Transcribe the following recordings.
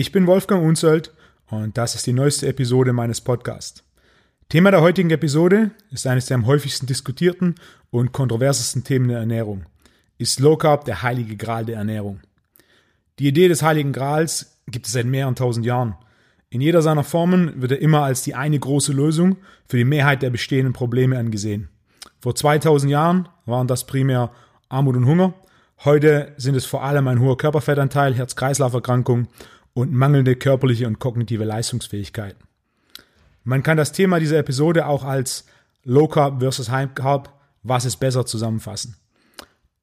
Ich bin Wolfgang Unzöld und das ist die neueste Episode meines Podcasts. Thema der heutigen Episode ist eines der am häufigsten diskutierten und kontroversesten Themen der Ernährung. Ist Low Carb der heilige Gral der Ernährung? Die Idee des heiligen Grals gibt es seit mehreren tausend Jahren. In jeder seiner Formen wird er immer als die eine große Lösung für die Mehrheit der bestehenden Probleme angesehen. Vor 2000 Jahren waren das primär Armut und Hunger. Heute sind es vor allem ein hoher Körperfettanteil, Herz-Kreislauf-Erkrankungen und mangelnde körperliche und kognitive Leistungsfähigkeit. Man kann das Thema dieser Episode auch als Low Carb versus High Carb, was ist besser zusammenfassen.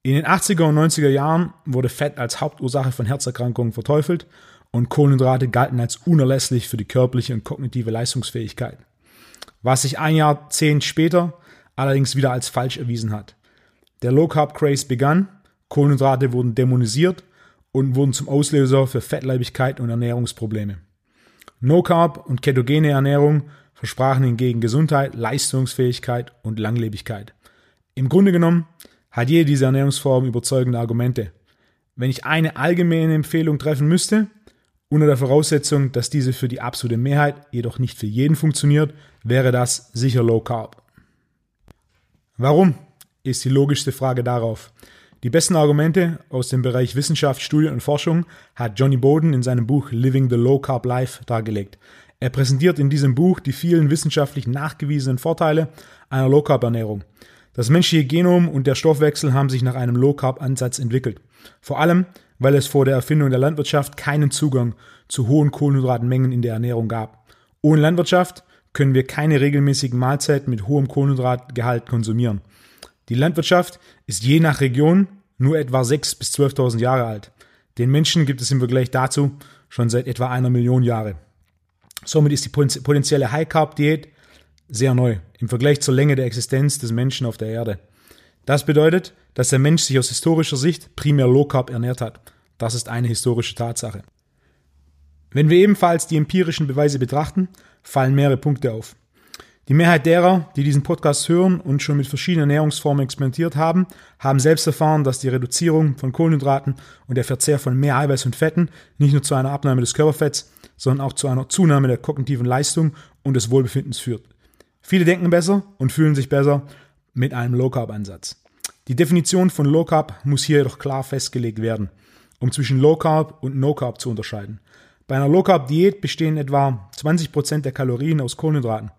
In den 80er und 90er Jahren wurde Fett als Hauptursache von Herzerkrankungen verteufelt und Kohlenhydrate galten als unerlässlich für die körperliche und kognitive Leistungsfähigkeit. Was sich ein Jahrzehnt später allerdings wieder als falsch erwiesen hat. Der Low Carb Craze begann, Kohlenhydrate wurden dämonisiert und wurden zum Auslöser für Fettleibigkeit und Ernährungsprobleme. No Carb und ketogene Ernährung versprachen hingegen Gesundheit, Leistungsfähigkeit und Langlebigkeit. Im Grunde genommen hat jede dieser Ernährungsformen überzeugende Argumente. Wenn ich eine allgemeine Empfehlung treffen müsste, unter der Voraussetzung, dass diese für die absolute Mehrheit, jedoch nicht für jeden funktioniert, wäre das sicher Low Carb. Warum? ist die logischste Frage darauf. Die besten Argumente aus dem Bereich Wissenschaft, Studie und Forschung hat Johnny Bowden in seinem Buch Living the Low Carb Life dargelegt. Er präsentiert in diesem Buch die vielen wissenschaftlich nachgewiesenen Vorteile einer Low Carb Ernährung. Das menschliche Genom und der Stoffwechsel haben sich nach einem Low Carb Ansatz entwickelt. Vor allem, weil es vor der Erfindung der Landwirtschaft keinen Zugang zu hohen Kohlenhydratmengen in der Ernährung gab. Ohne Landwirtschaft können wir keine regelmäßigen Mahlzeiten mit hohem Kohlenhydratgehalt konsumieren. Die Landwirtschaft ist je nach Region nur etwa 6.000 bis 12.000 Jahre alt. Den Menschen gibt es im Vergleich dazu schon seit etwa einer Million Jahre. Somit ist die potenzielle High-Carb-Diät sehr neu im Vergleich zur Länge der Existenz des Menschen auf der Erde. Das bedeutet, dass der Mensch sich aus historischer Sicht primär Low-Carb ernährt hat. Das ist eine historische Tatsache. Wenn wir ebenfalls die empirischen Beweise betrachten, fallen mehrere Punkte auf. Die Mehrheit derer, die diesen Podcast hören und schon mit verschiedenen Ernährungsformen experimentiert haben, haben selbst erfahren, dass die Reduzierung von Kohlenhydraten und der Verzehr von mehr Eiweiß und Fetten nicht nur zu einer Abnahme des Körperfetts, sondern auch zu einer Zunahme der kognitiven Leistung und des Wohlbefindens führt. Viele denken besser und fühlen sich besser mit einem Low-Carb-Ansatz. Die Definition von Low Carb muss hier jedoch klar festgelegt werden, um zwischen Low Carb und No Carb zu unterscheiden. Bei einer Low Carb Diät bestehen etwa 20% der Kalorien aus Kohlenhydraten.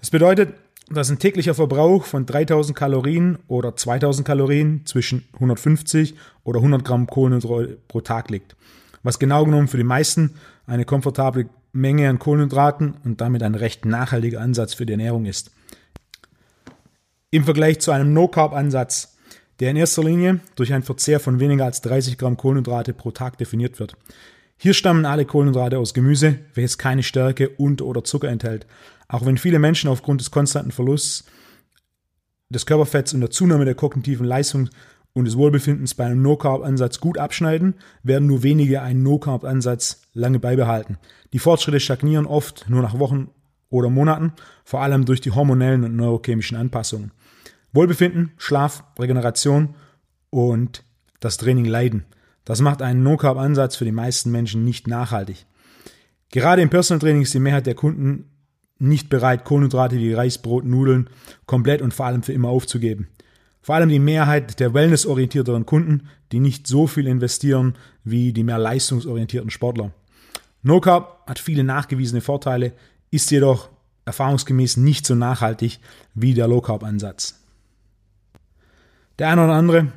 Das bedeutet, dass ein täglicher Verbrauch von 3000 Kalorien oder 2000 Kalorien zwischen 150 oder 100 Gramm Kohlenhydrate pro Tag liegt. Was genau genommen für die meisten eine komfortable Menge an Kohlenhydraten und damit ein recht nachhaltiger Ansatz für die Ernährung ist. Im Vergleich zu einem No-Carb-Ansatz, der in erster Linie durch einen Verzehr von weniger als 30 Gramm Kohlenhydrate pro Tag definiert wird. Hier stammen alle Kohlenhydrate aus Gemüse, welches keine Stärke und oder Zucker enthält. Auch wenn viele Menschen aufgrund des konstanten Verlusts des Körperfetts und der Zunahme der kognitiven Leistung und des Wohlbefindens bei einem No-Carb-Ansatz gut abschneiden, werden nur wenige einen No-Carb-Ansatz lange beibehalten. Die Fortschritte stagnieren oft nur nach Wochen oder Monaten, vor allem durch die hormonellen und neurochemischen Anpassungen. Wohlbefinden, Schlaf, Regeneration und das Training leiden. Das macht einen No-Carb-Ansatz für die meisten Menschen nicht nachhaltig. Gerade im Personal Training ist die Mehrheit der Kunden nicht bereit, Kohlenhydrate wie Reis, Brot, Nudeln komplett und vor allem für immer aufzugeben. Vor allem die Mehrheit der wellnessorientierteren Kunden, die nicht so viel investieren wie die mehr leistungsorientierten Sportler. No Carb hat viele nachgewiesene Vorteile, ist jedoch erfahrungsgemäß nicht so nachhaltig wie der Low Carb Ansatz. Der eine oder andere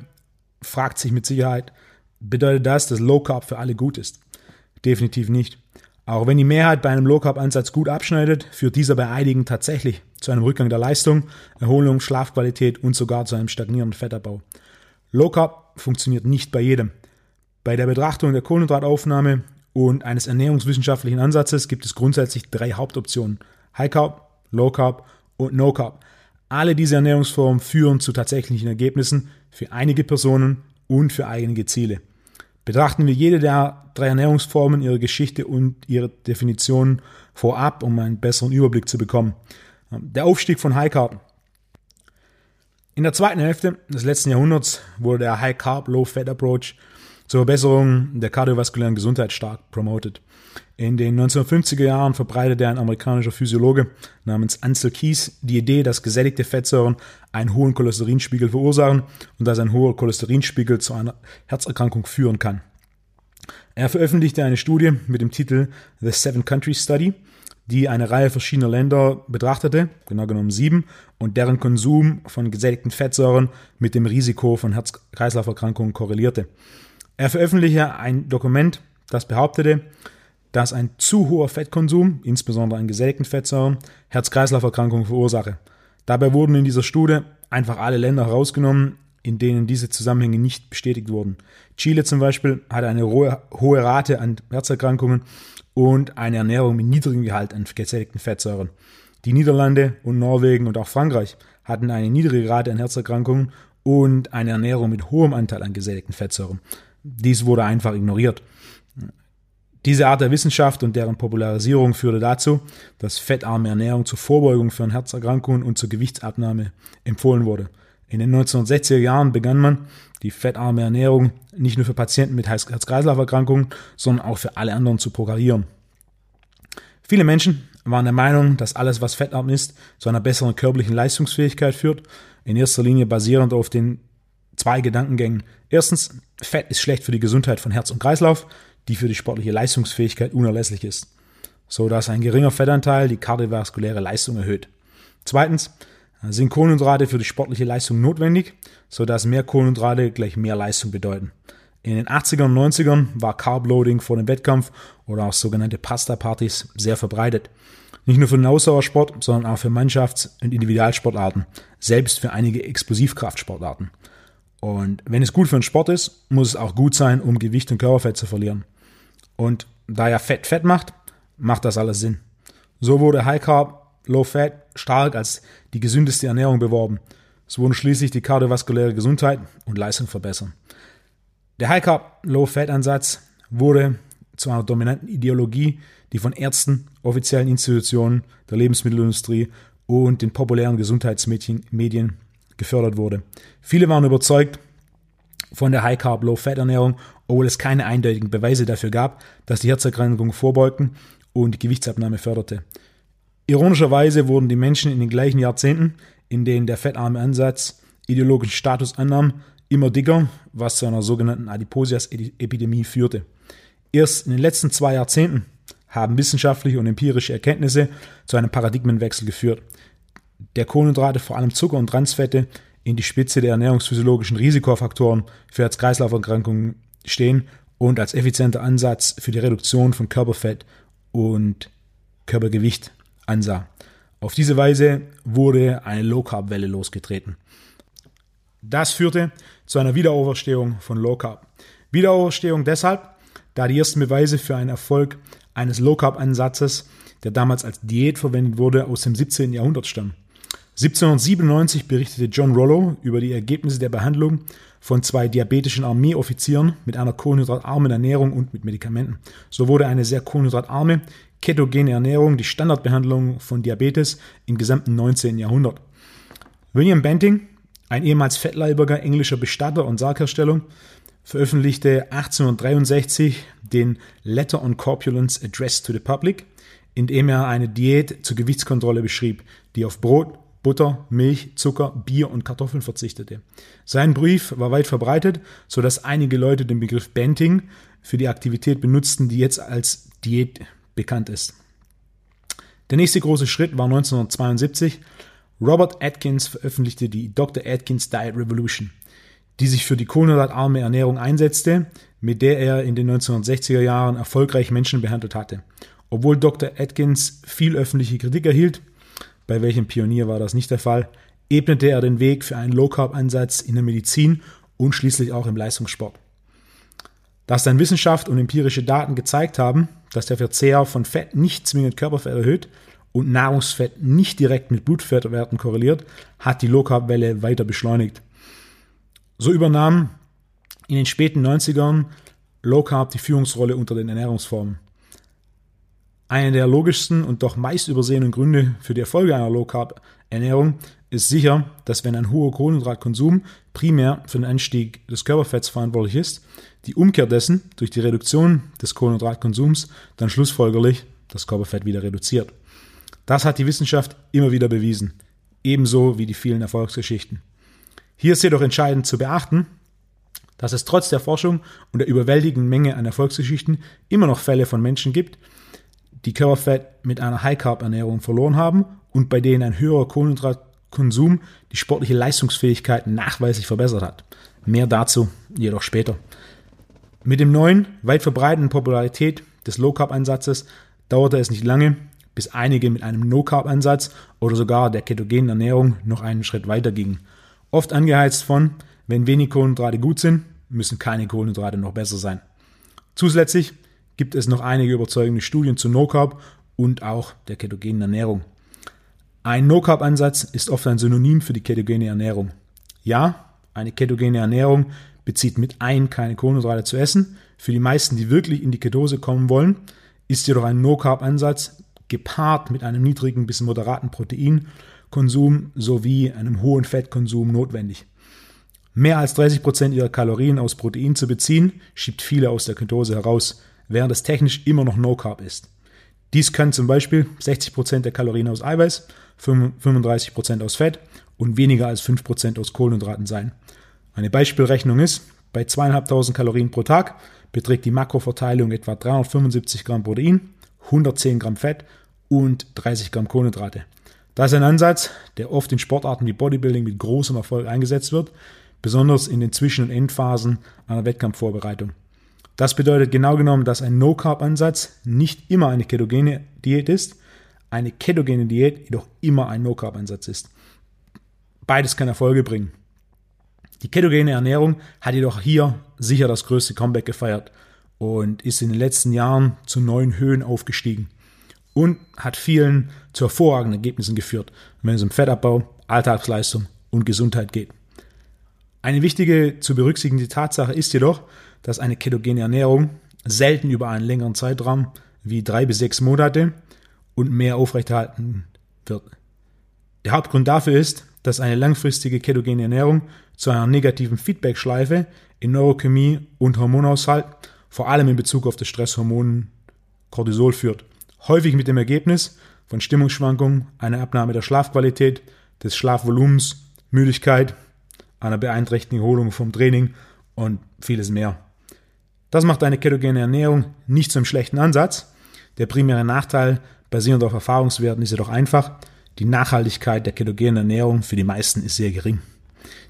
fragt sich mit Sicherheit, Bedeutet das, dass Low Carb für alle gut ist? Definitiv nicht. Auch wenn die Mehrheit bei einem Low Carb Ansatz gut abschneidet, führt dieser bei einigen tatsächlich zu einem Rückgang der Leistung, Erholung, Schlafqualität und sogar zu einem stagnierenden Fettabbau. Low Carb funktioniert nicht bei jedem. Bei der Betrachtung der Kohlenhydrataufnahme und eines ernährungswissenschaftlichen Ansatzes gibt es grundsätzlich drei Hauptoptionen. High Carb, Low Carb und No Carb. Alle diese Ernährungsformen führen zu tatsächlichen Ergebnissen für einige Personen und für einige Ziele. Betrachten wir jede der drei Ernährungsformen, ihre Geschichte und ihre Definition vorab, um einen besseren Überblick zu bekommen. Der Aufstieg von High Carb. In der zweiten Hälfte des letzten Jahrhunderts wurde der High Carb Low Fat Approach zur Verbesserung der kardiovaskulären Gesundheit stark promotet. In den 1950er Jahren verbreitete ein amerikanischer Physiologe namens Ansel Keys die Idee, dass gesättigte Fettsäuren einen hohen Cholesterinspiegel verursachen und dass ein hoher Cholesterinspiegel zu einer Herzerkrankung führen kann. Er veröffentlichte eine Studie mit dem Titel The Seven Countries Study, die eine Reihe verschiedener Länder betrachtete, genau genommen sieben, und deren Konsum von gesättigten Fettsäuren mit dem Risiko von Herz-Kreislauf-Erkrankungen korrelierte. Er veröffentlichte ein Dokument, das behauptete, dass ein zu hoher Fettkonsum, insbesondere an gesättigten Fettsäuren, Herz-Kreislauf-Erkrankungen verursache. Dabei wurden in dieser Studie einfach alle Länder herausgenommen, in denen diese Zusammenhänge nicht bestätigt wurden. Chile zum Beispiel hatte eine hohe Rate an Herzerkrankungen und eine Ernährung mit niedrigem Gehalt an gesättigten Fettsäuren. Die Niederlande und Norwegen und auch Frankreich hatten eine niedrige Rate an Herzerkrankungen und eine Ernährung mit hohem Anteil an gesättigten Fettsäuren. Dies wurde einfach ignoriert. Diese Art der Wissenschaft und deren Popularisierung führte dazu, dass fettarme Ernährung zur Vorbeugung von Herzerkrankungen und zur Gewichtsabnahme empfohlen wurde. In den 1960er Jahren begann man, die fettarme Ernährung nicht nur für Patienten mit Herz-Kreislauf-Erkrankungen, sondern auch für alle anderen zu propagieren. Viele Menschen waren der Meinung, dass alles, was fettarm ist, zu einer besseren körperlichen Leistungsfähigkeit führt, in erster Linie basierend auf den zwei Gedankengängen. Erstens, Fett ist schlecht für die Gesundheit von Herz und Kreislauf, die für die sportliche Leistungsfähigkeit unerlässlich ist, so dass ein geringer Fettanteil die kardiovaskuläre Leistung erhöht. Zweitens, sind Kohlenhydrate für die sportliche Leistung notwendig, sodass mehr Kohlenhydrate gleich mehr Leistung bedeuten. In den 80ern und 90ern war Carbloading vor dem Wettkampf oder auch sogenannte Pasta-Partys sehr verbreitet. Nicht nur für den Ausdauersport, sondern auch für Mannschafts- und Individualsportarten, selbst für einige Explosivkraftsportarten. Und wenn es gut für einen Sport ist, muss es auch gut sein, um Gewicht und Körperfett zu verlieren. Und da ja Fett Fett macht, macht das alles Sinn. So wurde High Carb Low Fat stark als die gesündeste Ernährung beworben. Es wurden schließlich die kardiovaskuläre Gesundheit und Leistung verbessern. Der High Carb Low Fat Ansatz wurde zu einer dominanten Ideologie, die von Ärzten, offiziellen Institutionen, der Lebensmittelindustrie und den populären Gesundheitsmedien gefördert wurde. Viele waren überzeugt von der High Carb Low Fat Ernährung, obwohl es keine eindeutigen Beweise dafür gab, dass die Herzerkrankungen vorbeugten und die Gewichtsabnahme förderte. Ironischerweise wurden die Menschen in den gleichen Jahrzehnten, in denen der fettarme Ansatz ideologischen Status annahm, immer dicker, was zu einer sogenannten Adipositas-Epidemie führte. Erst in den letzten zwei Jahrzehnten haben wissenschaftliche und empirische Erkenntnisse zu einem Paradigmenwechsel geführt, der Kohlenhydrate, vor allem Zucker und Transfette, in die Spitze der ernährungsphysiologischen Risikofaktoren für Herz-Kreislauf-Erkrankungen stehen und als effizienter Ansatz für die Reduktion von Körperfett und Körpergewicht ansah. Auf diese Weise wurde eine Low Carb Welle losgetreten. Das führte zu einer Wiederauferstehung von Low Carb. Wiederauferstehung deshalb, da die ersten Beweise für einen Erfolg eines Low Carb Ansatzes, der damals als Diät verwendet wurde, aus dem 17. Jahrhundert stammen. 1797 berichtete John Rollo über die Ergebnisse der Behandlung von zwei diabetischen Armeeoffizieren mit einer kohlenhydratarmen Ernährung und mit Medikamenten. So wurde eine sehr kohlenhydratarme, ketogene Ernährung die Standardbehandlung von Diabetes im gesamten 19. Jahrhundert. William Banting, ein ehemals fettleibiger englischer Bestatter und Sarghersteller, veröffentlichte 1863 den Letter on Corpulence Address to the Public, in dem er eine Diät zur Gewichtskontrolle beschrieb, die auf Brot, Butter, Milch, Zucker, Bier und Kartoffeln verzichtete. Sein Brief war weit verbreitet, so dass einige Leute den Begriff Banting für die Aktivität benutzten, die jetzt als Diät bekannt ist. Der nächste große Schritt war 1972. Robert Atkins veröffentlichte die Dr. Atkins Diet Revolution, die sich für die kohlenhydratarme Ernährung einsetzte, mit der er in den 1960er Jahren erfolgreich Menschen behandelt hatte. Obwohl Dr. Atkins viel öffentliche Kritik erhielt, bei welchem Pionier war das nicht der Fall, ebnete er den Weg für einen Low-Carb-Ansatz in der Medizin und schließlich auch im Leistungssport. Dass dann Wissenschaft und empirische Daten gezeigt haben, dass der Verzehr von Fett nicht zwingend Körperfett erhöht und Nahrungsfett nicht direkt mit Blutfettwerten korreliert, hat die Low-Carb-Welle weiter beschleunigt. So übernahm in den späten 90ern Low Carb die Führungsrolle unter den Ernährungsformen. Einer der logischsten und doch meist übersehenen Gründe für die Erfolge einer Low Carb Ernährung ist sicher, dass wenn ein hoher Kohlenhydratkonsum primär für den Anstieg des Körperfetts verantwortlich ist, die Umkehr dessen durch die Reduktion des Kohlenhydratkonsums dann schlussfolgerlich das Körperfett wieder reduziert. Das hat die Wissenschaft immer wieder bewiesen, ebenso wie die vielen Erfolgsgeschichten. Hier ist jedoch entscheidend zu beachten, dass es trotz der Forschung und der überwältigenden Menge an Erfolgsgeschichten immer noch Fälle von Menschen gibt, die Körperfett mit einer High-Carb-Ernährung verloren haben und bei denen ein höherer Kohlenhydratkonsum die sportliche Leistungsfähigkeit nachweislich verbessert hat. Mehr dazu jedoch später. Mit dem neuen, weit verbreiteten Popularität des Low-Carb-Ansatzes dauerte es nicht lange, bis einige mit einem No-Carb-Ansatz oder sogar der ketogenen Ernährung noch einen Schritt weiter gingen. Oft angeheizt von, wenn wenig Kohlenhydrate gut sind, müssen keine Kohlenhydrate noch besser sein. Zusätzlich gibt es noch einige überzeugende Studien zu No-Carb und auch der ketogenen Ernährung. Ein No-Carb-Ansatz ist oft ein Synonym für die ketogene Ernährung. Ja, eine ketogene Ernährung bezieht mit ein, keine Kohlenhydrate zu essen. Für die meisten, die wirklich in die Ketose kommen wollen, ist jedoch ein No-Carb-Ansatz gepaart mit einem niedrigen bis moderaten Proteinkonsum sowie einem hohen Fettkonsum notwendig. Mehr als 30 Prozent ihrer Kalorien aus Protein zu beziehen, schiebt viele aus der Ketose heraus, während es technisch immer noch No Carb ist. Dies können zum Beispiel 60 Prozent der Kalorien aus Eiweiß, 35 Prozent aus Fett und weniger als 5 Prozent aus Kohlenhydraten sein. Eine Beispielrechnung ist, bei 2.500 Kalorien pro Tag beträgt die Makroverteilung etwa 375 Gramm Protein, 110 Gramm Fett und 30 Gramm Kohlenhydrate. Das ist ein Ansatz, der oft in Sportarten wie Bodybuilding mit großem Erfolg eingesetzt wird, besonders in den Zwischen- und Endphasen einer Wettkampfvorbereitung. Das bedeutet genau genommen, dass ein No-Carb-Ansatz nicht immer eine ketogene Diät ist, eine ketogene Diät jedoch immer ein No-Carb-Ansatz ist. Beides kann Erfolge bringen. Die ketogene Ernährung hat jedoch hier sicher das größte Comeback gefeiert und ist in den letzten Jahren zu neuen Höhen aufgestiegen und hat vielen zu hervorragenden Ergebnissen geführt, wenn es um Fettabbau, Alltagsleistung und Gesundheit geht. Eine wichtige zu berücksichtigende Tatsache ist jedoch, dass eine ketogene Ernährung selten über einen längeren Zeitraum wie drei bis sechs Monate und mehr aufrechterhalten wird. Der Hauptgrund dafür ist, dass eine langfristige ketogene Ernährung zu einer negativen Feedbackschleife in Neurochemie und Hormonhaushalt, vor allem in Bezug auf das Stresshormon Cortisol führt. Häufig mit dem Ergebnis von Stimmungsschwankungen, einer Abnahme der Schlafqualität, des Schlafvolumens, Müdigkeit, einer beeinträchtigten Erholung vom Training und vieles mehr. Das macht eine ketogene Ernährung nicht zum schlechten Ansatz. Der primäre Nachteil basierend auf Erfahrungswerten ist jedoch einfach. Die Nachhaltigkeit der ketogenen Ernährung für die meisten ist sehr gering.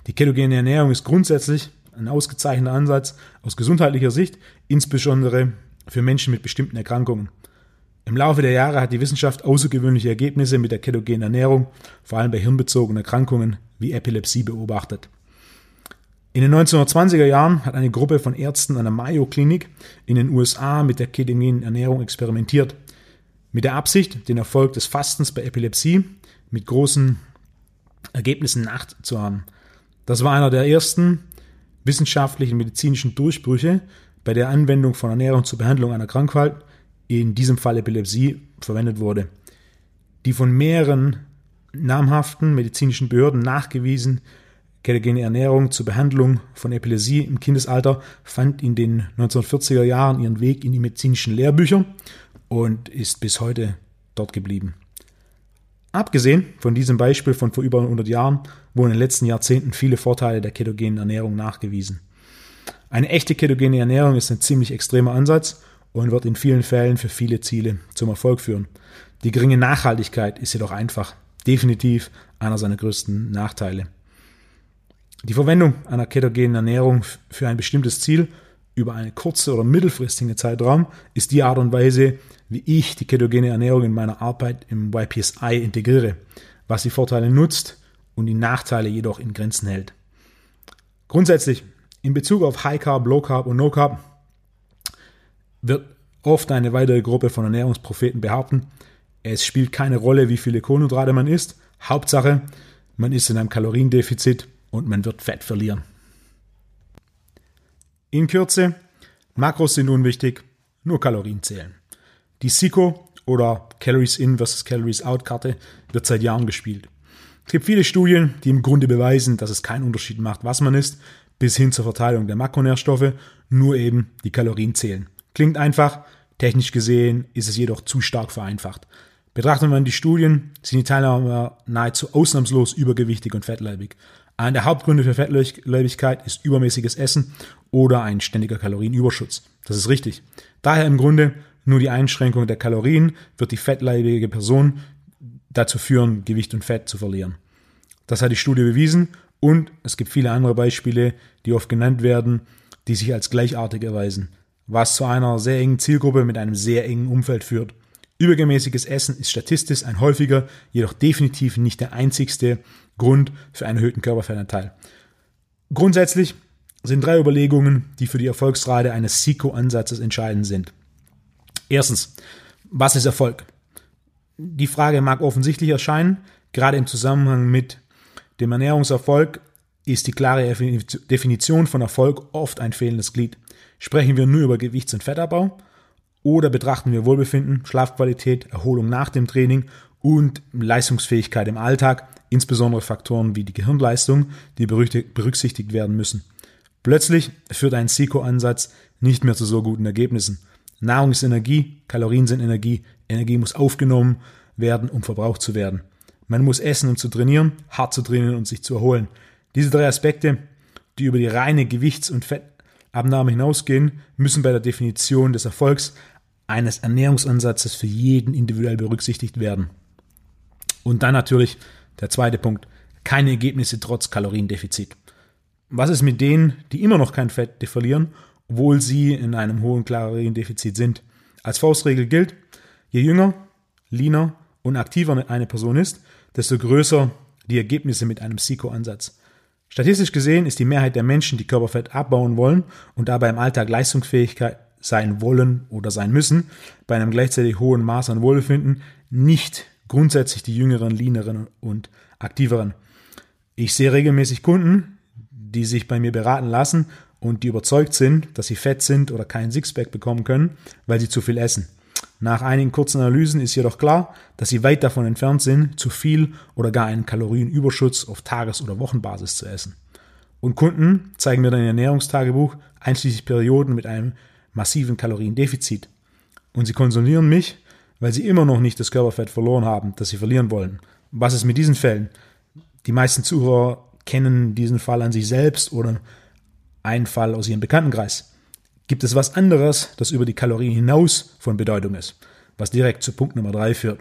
Die ketogene Ernährung ist grundsätzlich ein ausgezeichneter Ansatz aus gesundheitlicher Sicht, insbesondere für Menschen mit bestimmten Erkrankungen. Im Laufe der Jahre hat die Wissenschaft außergewöhnliche Ergebnisse mit der ketogenen Ernährung, vor allem bei hirnbezogenen Erkrankungen wie Epilepsie, beobachtet. In den 1920er Jahren hat eine Gruppe von Ärzten an der Mayo Klinik in den USA mit der ketogenen Ernährung experimentiert. Mit der Absicht, den Erfolg des Fastens bei Epilepsie mit großen Ergebnissen nachzuahmen. Das war einer der ersten wissenschaftlichen medizinischen Durchbrüche bei der Anwendung von Ernährung zur Behandlung einer Krankheit, in diesem Fall Epilepsie, verwendet wurde. Die von mehreren namhaften medizinischen Behörden nachgewiesen ketogene Ernährung zur Behandlung von Epilepsie im Kindesalter fand in den 1940er Jahren ihren Weg in die medizinischen Lehrbücher und ist bis heute dort geblieben. Abgesehen von diesem Beispiel von vor über 100 Jahren wurden in den letzten Jahrzehnten viele Vorteile der ketogenen Ernährung nachgewiesen. Eine echte ketogene Ernährung ist ein ziemlich extremer Ansatz und wird in vielen Fällen für viele Ziele zum Erfolg führen. Die geringe Nachhaltigkeit ist jedoch einfach definitiv einer seiner größten Nachteile. Die Verwendung einer ketogenen Ernährung für ein bestimmtes Ziel über einen kurzen oder mittelfristigen Zeitraum ist die Art und Weise, wie ich die ketogene Ernährung in meiner Arbeit im YPSI integriere, was die Vorteile nutzt und die Nachteile jedoch in Grenzen hält. Grundsätzlich, in Bezug auf High Carb, Low Carb und No Carb wird oft eine weitere Gruppe von Ernährungspropheten behaupten, es spielt keine Rolle, wie viele Kohlenhydrate man isst, Hauptsache, man ist in einem Kaloriendefizit und man wird Fett verlieren. In Kürze, Makros sind unwichtig, nur Kalorien zählen. Die SICO oder Calories In versus Calories Out Karte wird seit Jahren gespielt. Es gibt viele Studien, die im Grunde beweisen, dass es keinen Unterschied macht, was man isst, bis hin zur Verteilung der Makronährstoffe, nur eben die Kalorien zählen. Klingt einfach, technisch gesehen ist es jedoch zu stark vereinfacht. Betrachtet man die Studien, sind die Teilnehmer nahezu ausnahmslos übergewichtig und fettleibig. Einer der Hauptgründe für Fettleibigkeit ist übermäßiges Essen oder ein ständiger Kalorienüberschuss. Das ist richtig. Daher im Grunde nur die Einschränkung der Kalorien wird die fettleibige Person dazu führen, Gewicht und Fett zu verlieren. Das hat die Studie bewiesen und es gibt viele andere Beispiele, die oft genannt werden, die sich als gleichartig erweisen, was zu einer sehr engen Zielgruppe mit einem sehr engen Umfeld führt. Übergemäßiges Essen ist statistisch ein häufiger, jedoch definitiv nicht der einzigste Grund für einen erhöhten Körperfettanteil. Grundsätzlich sind drei Überlegungen, die für die Erfolgsrate eines SICO-Ansatzes entscheidend sind. Erstens, was ist Erfolg? Die Frage mag offensichtlich erscheinen, gerade im Zusammenhang mit dem Ernährungserfolg ist die klare Definition von Erfolg oft ein fehlendes Glied. Sprechen wir nur über Gewichts- und Fettabbau oder betrachten wir Wohlbefinden, Schlafqualität, Erholung nach dem Training und Leistungsfähigkeit im Alltag, insbesondere Faktoren wie die Gehirnleistung, die berücksichtigt werden müssen. Plötzlich führt ein SICO-Ansatz nicht mehr zu so guten Ergebnissen. Nahrung ist Energie, Kalorien sind Energie, Energie muss aufgenommen werden, um verbraucht zu werden. Man muss essen, um zu trainieren, hart zu trainieren und sich zu erholen. Diese drei Aspekte, die über die reine Gewichts- und Fettabnahme hinausgehen, müssen bei der Definition des Erfolgs eines Ernährungsansatzes für jeden individuell berücksichtigt werden. Und dann natürlich der zweite Punkt, keine Ergebnisse trotz Kaloriendefizit. Was ist mit denen, die immer noch kein Fett verlieren, obwohl sie in einem hohen Kaloriendefizit sind? Als Faustregel gilt, je jünger, leaner und aktiver eine Person ist, desto größer die Ergebnisse mit einem SICO-Ansatz. Statistisch gesehen ist die Mehrheit der Menschen, die Körperfett abbauen wollen und dabei im Alltag Leistungsfähigkeit sein wollen oder sein müssen, bei einem gleichzeitig hohen Maß an Wohlbefinden nicht grundsätzlich die jüngeren, leaneren und aktiveren. Ich sehe regelmäßig Kunden, die sich bei mir beraten lassen und die überzeugt sind, dass sie fett sind oder keinen Sixpack bekommen können, weil sie zu viel essen. Nach einigen kurzen Analysen ist jedoch klar, dass sie weit davon entfernt sind, zu viel oder gar einen Kalorienüberschuss auf Tages- oder Wochenbasis zu essen. Und Kunden zeigen mir dann ihr Ernährungstagebuch einschließlich Perioden mit einem massiven Kaloriendefizit. Und sie konsumieren mich, weil sie immer noch nicht das Körperfett verloren haben, das sie verlieren wollen. Was ist mit diesen Fällen? Die meisten Zuhörer kennen diesen Fall an sich selbst oder einen Fall aus ihrem Bekanntenkreis. Gibt es was anderes, das über die Kalorien hinaus von Bedeutung ist, was direkt zu Punkt Nummer drei führt?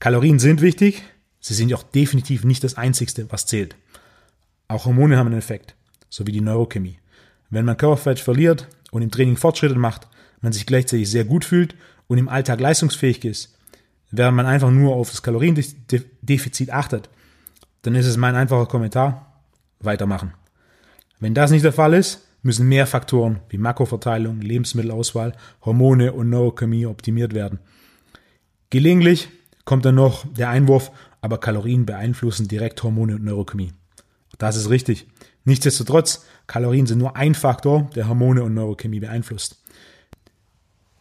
Kalorien sind wichtig, sie sind auch definitiv nicht das Einzigste, was zählt. Auch Hormone haben einen Effekt, sowie die Neurochemie. Wenn man Körperfett verliert und im Training Fortschritte macht, man sich gleichzeitig sehr gut fühlt und im Alltag leistungsfähig ist, während man einfach nur auf das Kaloriendefizit achtet, dann ist es mein einfacher Kommentar, weitermachen. Wenn das nicht der Fall ist, müssen mehr Faktoren wie Makroverteilung, Lebensmittelauswahl, Hormone und Neurochemie optimiert werden. Gelegentlich kommt dann noch der Einwurf, aber Kalorien beeinflussen direkt Hormone und Neurochemie. Das ist richtig. Nichtsdestotrotz, Kalorien sind nur ein Faktor, der Hormone und Neurochemie beeinflusst.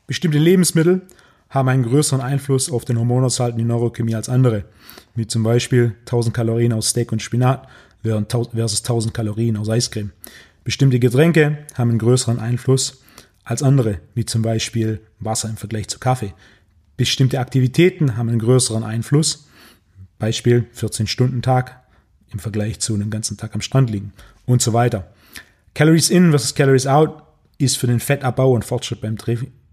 Bestimmte Lebensmittel haben einen größeren Einfluss auf den Hormonaushalt und die Neurochemie als andere, wie zum Beispiel 1000 Kalorien aus Steak und Spinat versus 1000 Kalorien aus Eiscreme. Bestimmte Getränke haben einen größeren Einfluss als andere, wie zum Beispiel Wasser im Vergleich zu Kaffee. Bestimmte Aktivitäten haben einen größeren Einfluss, Beispiel 14-Stunden-Tag im Vergleich zu einem ganzen Tag am Strand liegen und so weiter. Calories in versus Calories out ist für den Fettabbau und Fortschritt beim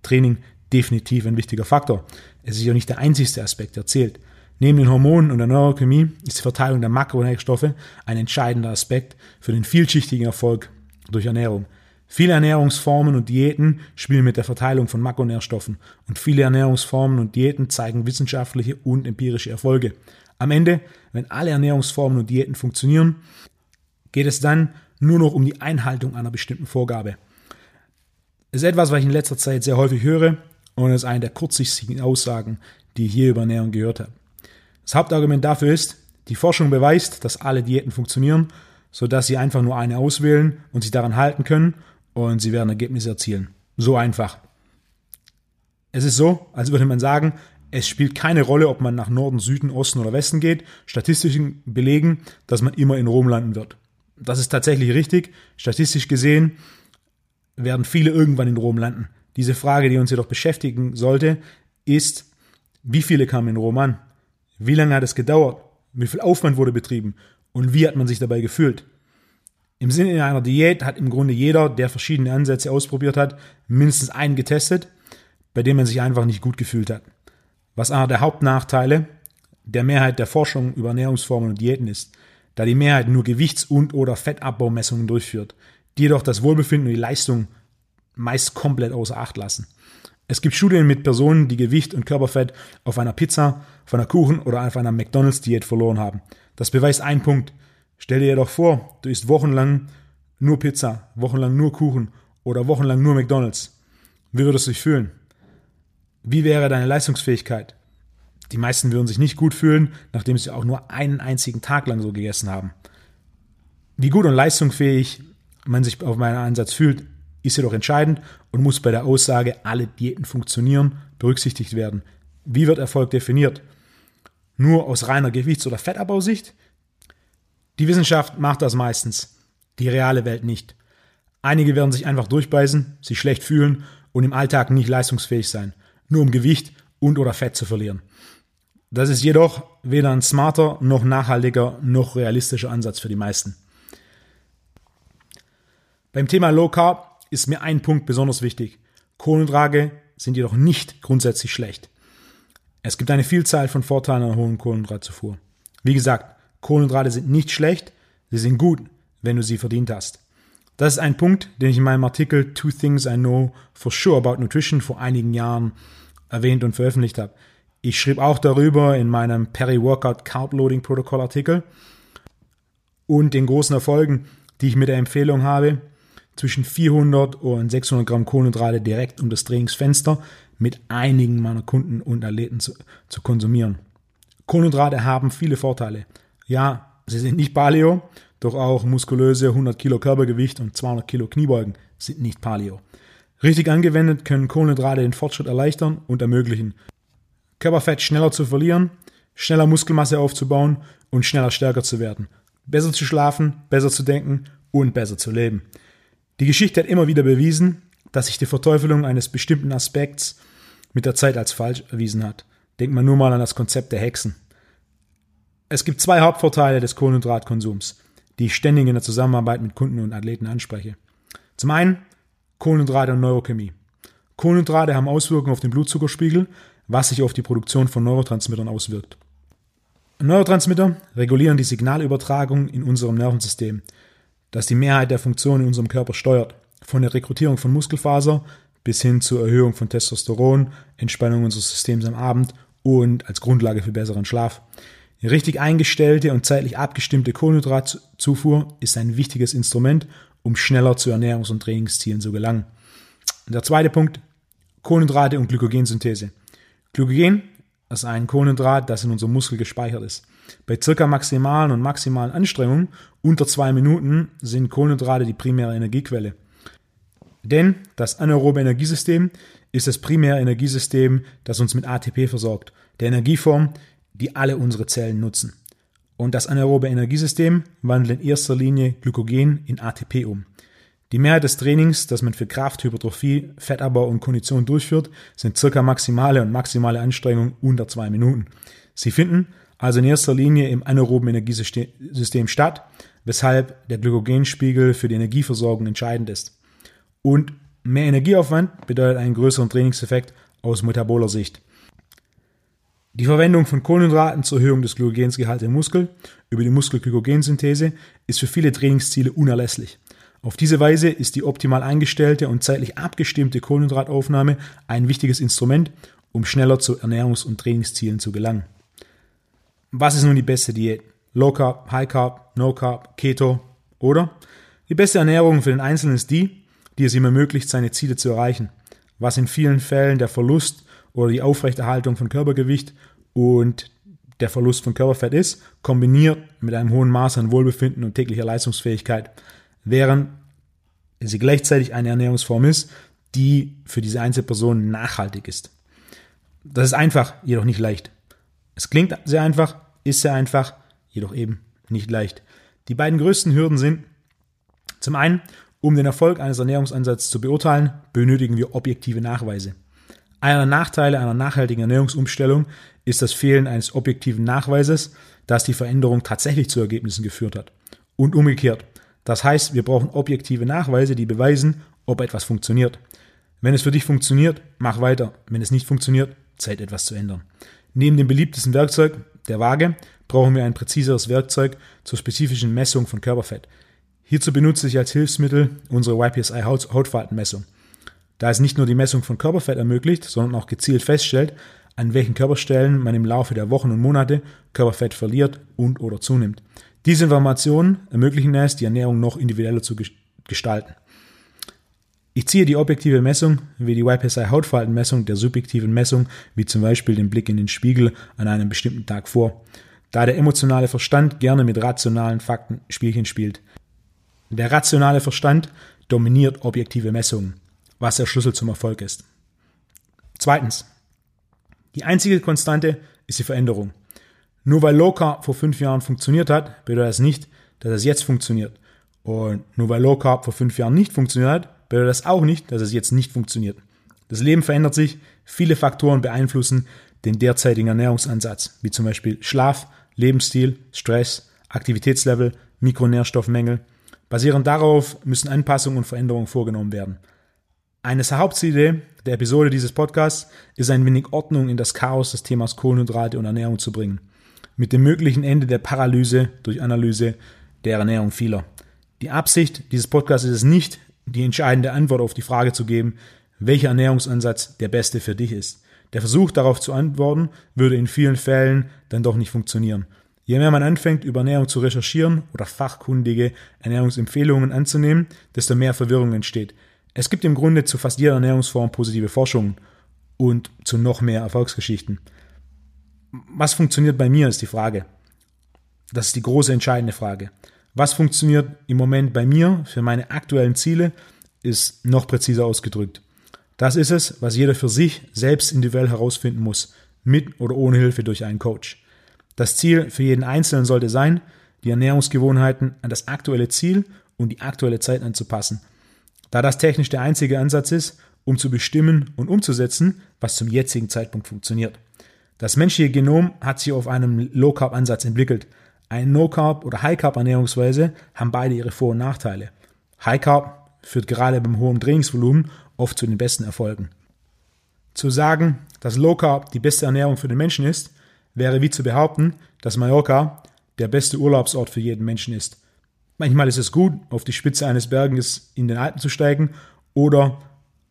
Training definitiv ein wichtiger Faktor. Es ist ja nicht der einzigste Aspekt, der zählt. Neben den Hormonen und der Neurochemie ist die Verteilung der Makronährstoffe ein entscheidender Aspekt für den vielschichtigen Erfolg durch Ernährung. Viele Ernährungsformen und Diäten spielen mit der Verteilung von Makronährstoffen und viele Ernährungsformen und Diäten zeigen wissenschaftliche und empirische Erfolge. Am Ende, wenn alle Ernährungsformen und Diäten funktionieren, geht es dann nur noch um die Einhaltung einer bestimmten Vorgabe. Ist etwas, was ich in letzter Zeit sehr häufig höre und ist eine der kurzsichtigen Aussagen, die ich hier über Ernährung gehört habe. Das Hauptargument dafür ist, die Forschung beweist, dass alle Diäten funktionieren, sodass sie einfach nur eine auswählen und sich daran halten können und sie werden Ergebnisse erzielen. So einfach. Es ist so, als würde man sagen, Es spielt keine Rolle, ob man nach Norden, Süden, Osten oder Westen geht. Statistischen belegen, dass man immer in Rom landen wird. Das ist tatsächlich richtig. Statistisch gesehen werden viele irgendwann in Rom landen. Diese Frage, die uns jedoch beschäftigen sollte, ist, wie viele kamen in Rom an? Wie lange hat es gedauert? Wie viel Aufwand wurde betrieben? Und wie hat man sich dabei gefühlt? Im Sinne einer Diät hat im Grunde jeder, der verschiedene Ansätze ausprobiert hat, mindestens einen getestet, bei dem man sich einfach nicht gut gefühlt hat. Was einer der Hauptnachteile der Mehrheit der Forschung über Ernährungsformen und Diäten ist, da die Mehrheit nur Gewichts- und oder Fettabbaumessungen durchführt, die jedoch das Wohlbefinden und die Leistung meist komplett außer Acht lassen. Es gibt Studien mit Personen, die Gewicht und Körperfett auf einer Pizza, auf einer Kuchen oder auf einer McDonalds-Diät verloren haben. Das beweist einen Punkt. Stell dir jedoch vor, du isst wochenlang nur Pizza, wochenlang nur Kuchen oder wochenlang nur McDonalds. Wie würdest du dich fühlen? Wie wäre deine Leistungsfähigkeit? Die meisten würden sich nicht gut fühlen, nachdem sie auch nur einen einzigen Tag lang so gegessen haben. Wie gut und leistungsfähig man sich auf meinen Ansatz fühlt, ist jedoch entscheidend und muss bei der Aussage, alle Diäten funktionieren, berücksichtigt werden. Wie wird Erfolg definiert? Nur aus reiner Gewichts- oder Fettabbausicht? Die Wissenschaft macht das meistens, die reale Welt nicht. Einige werden sich einfach durchbeißen, sich schlecht fühlen und im Alltag nicht leistungsfähig sein nur um Gewicht und oder Fett zu verlieren. Das ist jedoch weder ein smarter noch nachhaltiger noch realistischer Ansatz für die meisten. Beim Thema Low Carb ist mir ein Punkt besonders wichtig. Kohlenhydrate sind jedoch nicht grundsätzlich schlecht. Es gibt eine Vielzahl von Vorteilen einer hohen Kohlenhydratzufuhr. Wie gesagt, Kohlenhydrate sind nicht schlecht, sie sind gut, wenn du sie verdient hast. Das ist ein Punkt, den ich in meinem Artikel Two Things I Know for Sure About Nutrition vor einigen Jahren erwähnt und veröffentlicht habe. Ich schrieb auch darüber in meinem Peri-Workout Carb Loading Protocol Artikel und den großen Erfolgen, die ich mit der Empfehlung habe, zwischen 400 und 600 Gramm Kohlenhydrate direkt um das Trainingsfenster mit einigen meiner Kunden und Athleten zu, zu konsumieren. Kohlenhydrate haben viele Vorteile. Ja, sie sind nicht Paleo, doch auch muskulöse 100 Kilo Körpergewicht und 200 Kilo Kniebeugen sind nicht Paleo. Richtig angewendet können Kohlenhydrate den Fortschritt erleichtern und ermöglichen, Körperfett schneller zu verlieren, schneller Muskelmasse aufzubauen und schneller stärker zu werden, besser zu schlafen, besser zu denken und besser zu leben. Die Geschichte hat immer wieder bewiesen, dass sich die Verteufelung eines bestimmten Aspekts mit der Zeit als falsch erwiesen hat. Denkt man nur mal an das Konzept der Hexen. Es gibt zwei Hauptvorteile des Kohlenhydratkonsums die ich ständig in der Zusammenarbeit mit Kunden und Athleten anspreche. Zum einen Kohlenhydrate und Neurochemie. Kohlenhydrate haben Auswirkungen auf den Blutzuckerspiegel, was sich auf die Produktion von Neurotransmittern auswirkt. Neurotransmitter regulieren die Signalübertragung in unserem Nervensystem, das die Mehrheit der Funktionen in unserem Körper steuert, von der Rekrutierung von Muskelfaser bis hin zur Erhöhung von Testosteron, Entspannung unseres Systems am Abend und als Grundlage für besseren Schlaf. Die richtig eingestellte und zeitlich abgestimmte Kohlenhydratzufuhr ist ein wichtiges Instrument, um schneller zu Ernährungs- und Trainingszielen zu gelangen. Der zweite Punkt, Kohlenhydrate und Glykogensynthese. Glykogen ist ein Kohlenhydrat, das in unserem Muskel gespeichert ist. Bei circa maximalen und maximalen Anstrengungen unter zwei Minuten sind Kohlenhydrate die primäre Energiequelle. Denn das anaerobe Energiesystem ist das primäre Energiesystem, das uns mit ATP versorgt, der Energieform, die alle unsere Zellen nutzen. Und das anaerobe Energiesystem wandelt in erster Linie Glykogen in ATP um. Die Mehrheit des Trainings, das man für Kraft, Hypertrophie, Fettabbau und Kondition durchführt, sind circa maximale und maximale Anstrengungen unter zwei Minuten. Sie finden also in erster Linie im anaeroben Energiesystem statt, weshalb der Glykogenspiegel für die Energieversorgung entscheidend ist. Und mehr Energieaufwand bedeutet einen größeren Trainingseffekt aus metaboler Sicht. Die Verwendung von Kohlenhydraten zur Erhöhung des Glykogensgehalts im Muskel über die Muskelglykogensynthese ist für viele Trainingsziele unerlässlich. Auf diese Weise ist die optimal eingestellte und zeitlich abgestimmte Kohlenhydrataufnahme ein wichtiges Instrument, um schneller zu Ernährungs- und Trainingszielen zu gelangen. Was ist nun die beste Diät? Low Carb, High Carb, No Carb, Keto oder? Die beste Ernährung für den Einzelnen ist die, die es ihm ermöglicht, seine Ziele zu erreichen, was in vielen Fällen der Verlust oder die Aufrechterhaltung von Körpergewicht und der Verlust von Körperfett ist, kombiniert mit einem hohen Maß an Wohlbefinden und täglicher Leistungsfähigkeit, während sie gleichzeitig eine Ernährungsform ist, die für diese Einzelperson nachhaltig ist. Das ist einfach, jedoch nicht leicht. Es klingt sehr einfach, ist sehr einfach, jedoch eben nicht leicht. Die beiden größten Hürden sind zum einen, um den Erfolg eines Ernährungsansatzes zu beurteilen, benötigen wir objektive Nachweise. Einer der Nachteile einer nachhaltigen Ernährungsumstellung ist das Fehlen eines objektiven Nachweises, dass die Veränderung tatsächlich zu Ergebnissen geführt hat. Und umgekehrt. Das heißt, wir brauchen objektive Nachweise, die beweisen, ob etwas funktioniert. Wenn es für dich funktioniert, mach weiter. Wenn es nicht funktioniert, Zeit etwas zu ändern. Neben dem beliebtesten Werkzeug, der Waage, brauchen wir ein präziseres Werkzeug zur spezifischen Messung von Körperfett. Hierzu benutze ich als Hilfsmittel unsere YPSI Hautfaltenmessung. Da es nicht nur die Messung von Körperfett ermöglicht, sondern auch gezielt feststellt, an welchen Körperstellen man im Laufe der Wochen und Monate Körperfett verliert und oder zunimmt. Diese Informationen ermöglichen es, die Ernährung noch individueller zu gestalten. Ich ziehe die objektive Messung wie die YPSI Hautfaltenmessung der subjektiven Messung, wie zum Beispiel den Blick in den Spiegel an einem bestimmten Tag vor, da der emotionale Verstand gerne mit rationalen Fakten Spielchen spielt. Der rationale Verstand dominiert objektive Messungen, was der Schlüssel zum Erfolg ist. Zweitens. Die einzige Konstante ist die Veränderung. Nur weil Low vor fünf Jahren funktioniert hat, bedeutet das nicht, dass es jetzt funktioniert. Und nur weil Low Carb vor fünf Jahren nicht funktioniert hat, bedeutet das auch nicht, dass es jetzt nicht funktioniert. Das Leben verändert sich, viele Faktoren beeinflussen den derzeitigen Ernährungsansatz, wie zum Beispiel Schlaf, Lebensstil, Stress, Aktivitätslevel, Mikronährstoffmängel. Basierend darauf müssen Anpassungen und Veränderungen vorgenommen werden. Eines der Hauptziele der Episode dieses Podcasts ist ein wenig Ordnung in das Chaos des Themas Kohlenhydrate und Ernährung zu bringen. Mit dem möglichen Ende der Paralyse durch Analyse der Ernährung vieler. Die Absicht dieses Podcasts ist es nicht, die entscheidende Antwort auf die Frage zu geben, welcher Ernährungsansatz der beste für dich ist. Der Versuch darauf zu antworten, würde in vielen Fällen dann doch nicht funktionieren. Je mehr man anfängt, über Ernährung zu recherchieren oder fachkundige Ernährungsempfehlungen anzunehmen, desto mehr Verwirrung entsteht. Es gibt im Grunde zu fast jeder Ernährungsform positive Forschung und zu noch mehr Erfolgsgeschichten. Was funktioniert bei mir, ist die Frage. Das ist die große entscheidende Frage. Was funktioniert im Moment bei mir für meine aktuellen Ziele, ist noch präziser ausgedrückt. Das ist es, was jeder für sich selbst individuell herausfinden muss, mit oder ohne Hilfe durch einen Coach. Das Ziel für jeden Einzelnen sollte sein, die Ernährungsgewohnheiten an das aktuelle Ziel und die aktuelle Zeit anzupassen. Da das technisch der einzige Ansatz ist, um zu bestimmen und umzusetzen, was zum jetzigen Zeitpunkt funktioniert. Das menschliche Genom hat sich auf einem Low-Carb-Ansatz entwickelt, eine No-Carb- oder High-Carb-Ernährungsweise haben beide ihre Vor- und Nachteile. High-Carb führt gerade beim hohen Trainingsvolumen oft zu den besten Erfolgen. Zu sagen, dass Low-Carb die beste Ernährung für den Menschen ist, wäre wie zu behaupten, dass Mallorca der beste Urlaubsort für jeden Menschen ist. Manchmal ist es gut, auf die Spitze eines Berges in den Alpen zu steigen oder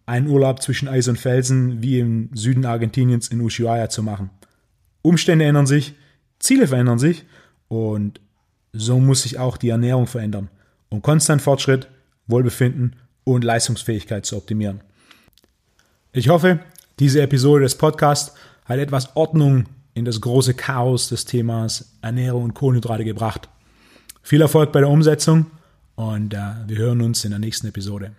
einen Urlaub zwischen Eis und Felsen wie im Süden Argentiniens in Ushuaia zu machen. Umstände ändern sich, Ziele verändern sich und so muss sich auch die Ernährung verändern, um konstant Fortschritt, Wohlbefinden und Leistungsfähigkeit zu optimieren. Ich hoffe, diese Episode des Podcasts hat etwas Ordnung in das große Chaos des Themas Ernährung und Kohlenhydrate gebracht. Viel Erfolg bei der Umsetzung und äh, wir hören uns in der nächsten Episode.